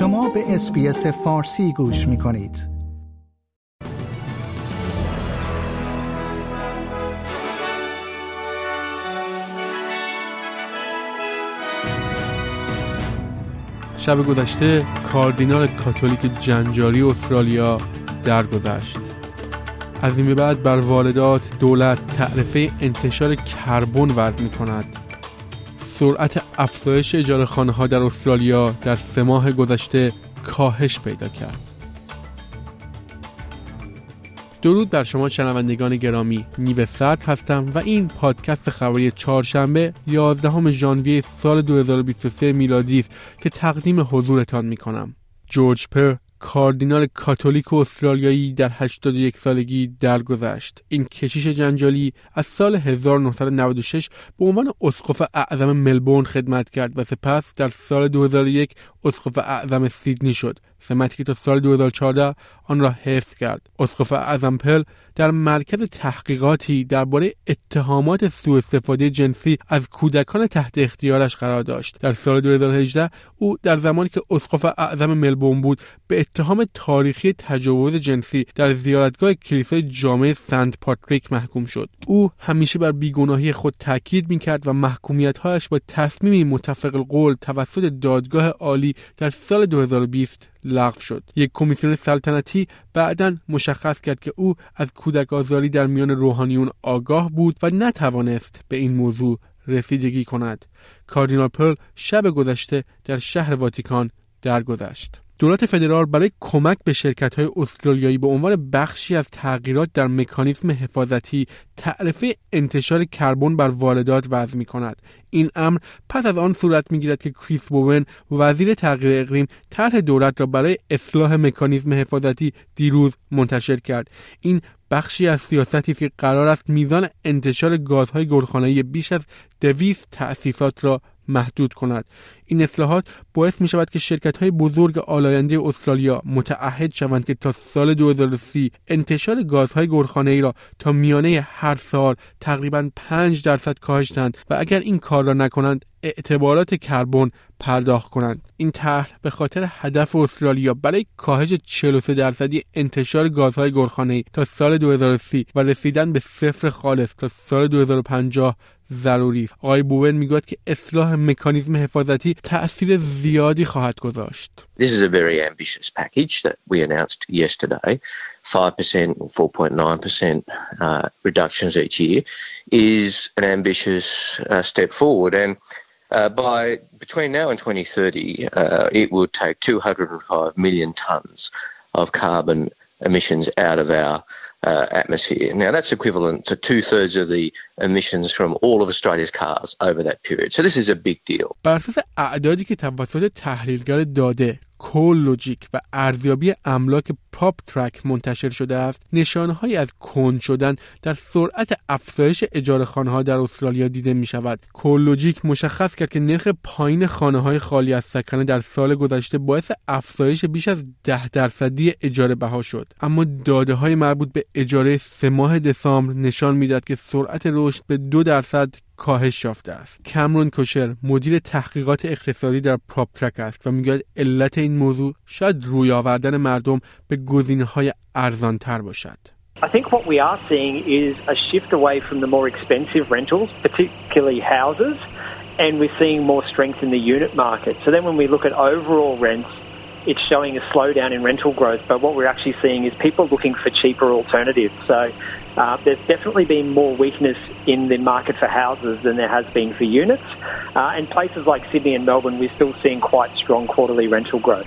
شما به اسپیس فارسی گوش می کنید. شب گذشته کاردینال کاتولیک جنجالی استرالیا درگذشت. از این به بعد بر واردات دولت تعرفه انتشار کربن وضع می کند. سرعت افزایش اجاره خانه ها در استرالیا در سه ماه گذشته کاهش پیدا کرد. درود بر شما شنوندگان گرامی نیو سرد هستم و این پادکست خبری چهارشنبه 11 ژانویه سال 2023 میلادی است که تقدیم حضورتان می کنم. جورج پر کاردینال کاتولیک استرالیایی در 81 سالگی درگذشت. این کشیش جنجالی از سال 1996 به عنوان اسقف اعظم ملبورن خدمت کرد و سپس در سال 2001 اسقف اعظم سیدنی شد. سمتی که تا سال 2014 آن را حفظ کرد. اسقف اعظم پل در مرکز تحقیقاتی درباره اتهامات سوء استفاده جنسی از کودکان تحت اختیارش قرار داشت در سال 2018 او در زمانی که اسقف اعظم ملبورن بود به اتهام تاریخی تجاوز جنسی در زیارتگاه کلیسای جامع سنت پاتریک محکوم شد او همیشه بر بیگناهی خود تاکید می‌کرد و محکومیتهایش با تصمیمی متفق القول توسط دادگاه عالی در سال 2020 لغو شد. یک کمیسیون سلطنتی بعدا مشخص کرد که او از کودک آزاری در میان روحانیون آگاه بود و نتوانست به این موضوع رسیدگی کند. کاردینال پرل شب گذشته در شهر واتیکان درگذشت. دولت فدرال برای کمک به شرکت های استرالیایی به عنوان بخشی از تغییرات در مکانیزم حفاظتی تعرفه انتشار کربن بر واردات وضع می کند. این امر پس از آن صورت می گیرد که کریس بوون وزیر تغییر اقلیم طرح دولت را برای اصلاح مکانیزم حفاظتی دیروز منتشر کرد. این بخشی از سیاستی که قرار است میزان انتشار گازهای گلخانه‌ای بیش از دویست تأسیسات را محدود کند. این اصلاحات باعث می شود که شرکت های بزرگ آلاینده استرالیا متعهد شوند که تا سال 2030 انتشار گازهای گلخانه ای را تا میانه هر سال تقریبا 5 درصد کاهش دهند و اگر این کار را نکنند اعتبارات کربن پرداخت کنند. این طرح به خاطر هدف استرالیا برای کاهش 43 درصدی انتشار گازهای گلخانه‌ای تا سال 2030 و رسیدن به صفر خالص تا سال 2050 ضروری است آقای بوون میگوید که اصلاح مکانیزم حفاظتی تأثیر زیادی خواهد گذاشت This is a very ambitious package that we announced yesterday. 5% or 4.9% uh, reductions each year is an ambitious uh, step forward. And uh, by between now and 2030, uh, it will take 205 million tonnes of carbon emissions out of our uh, atmosphere. Now, that's equivalent to two thirds of the emissions from all of Australia's cars over that period. So, this is a big deal. بر اساس اعدادی که توسط تحلیلگر داده کول لوجیک و ارزیابی املاک پاپ ترک منتشر شده است. نشانه های از کند شدن در سرعت افزایش اجاره خانه ها در استرالیا دیده می شود کول لوجیک مشخص کرد که نرخ پایین خانه های خالی از سکنه در سال گذشته باعث افزایش بیش از ده درصدی اجاره بها شد. اما داده های مربوط به اجاره سه ماه دسامبر نشان می‌داد که سرعت رشد به دو درصد کاهش یافته است کامرون کوشر مدیر تحقیقات اقتصادی در پراپ ترک است و می‌گوید علت این موضوع شاید روی آوردن مردم به گزینه های ارزان تر باشد I think what we are seeing is a shift away from the more expensive rentals, particularly houses, and we're seeing more strength in the unit market. So then when we look at overall rents, it's showing a slowdown in rental growth, but what we're actually seeing is people looking for cheaper alternatives. So uh, there's definitely been more weakness in the market for houses than there has been for units. Uh, and places like Sydney and Melbourne, we're still seeing quite strong quarterly rental growth.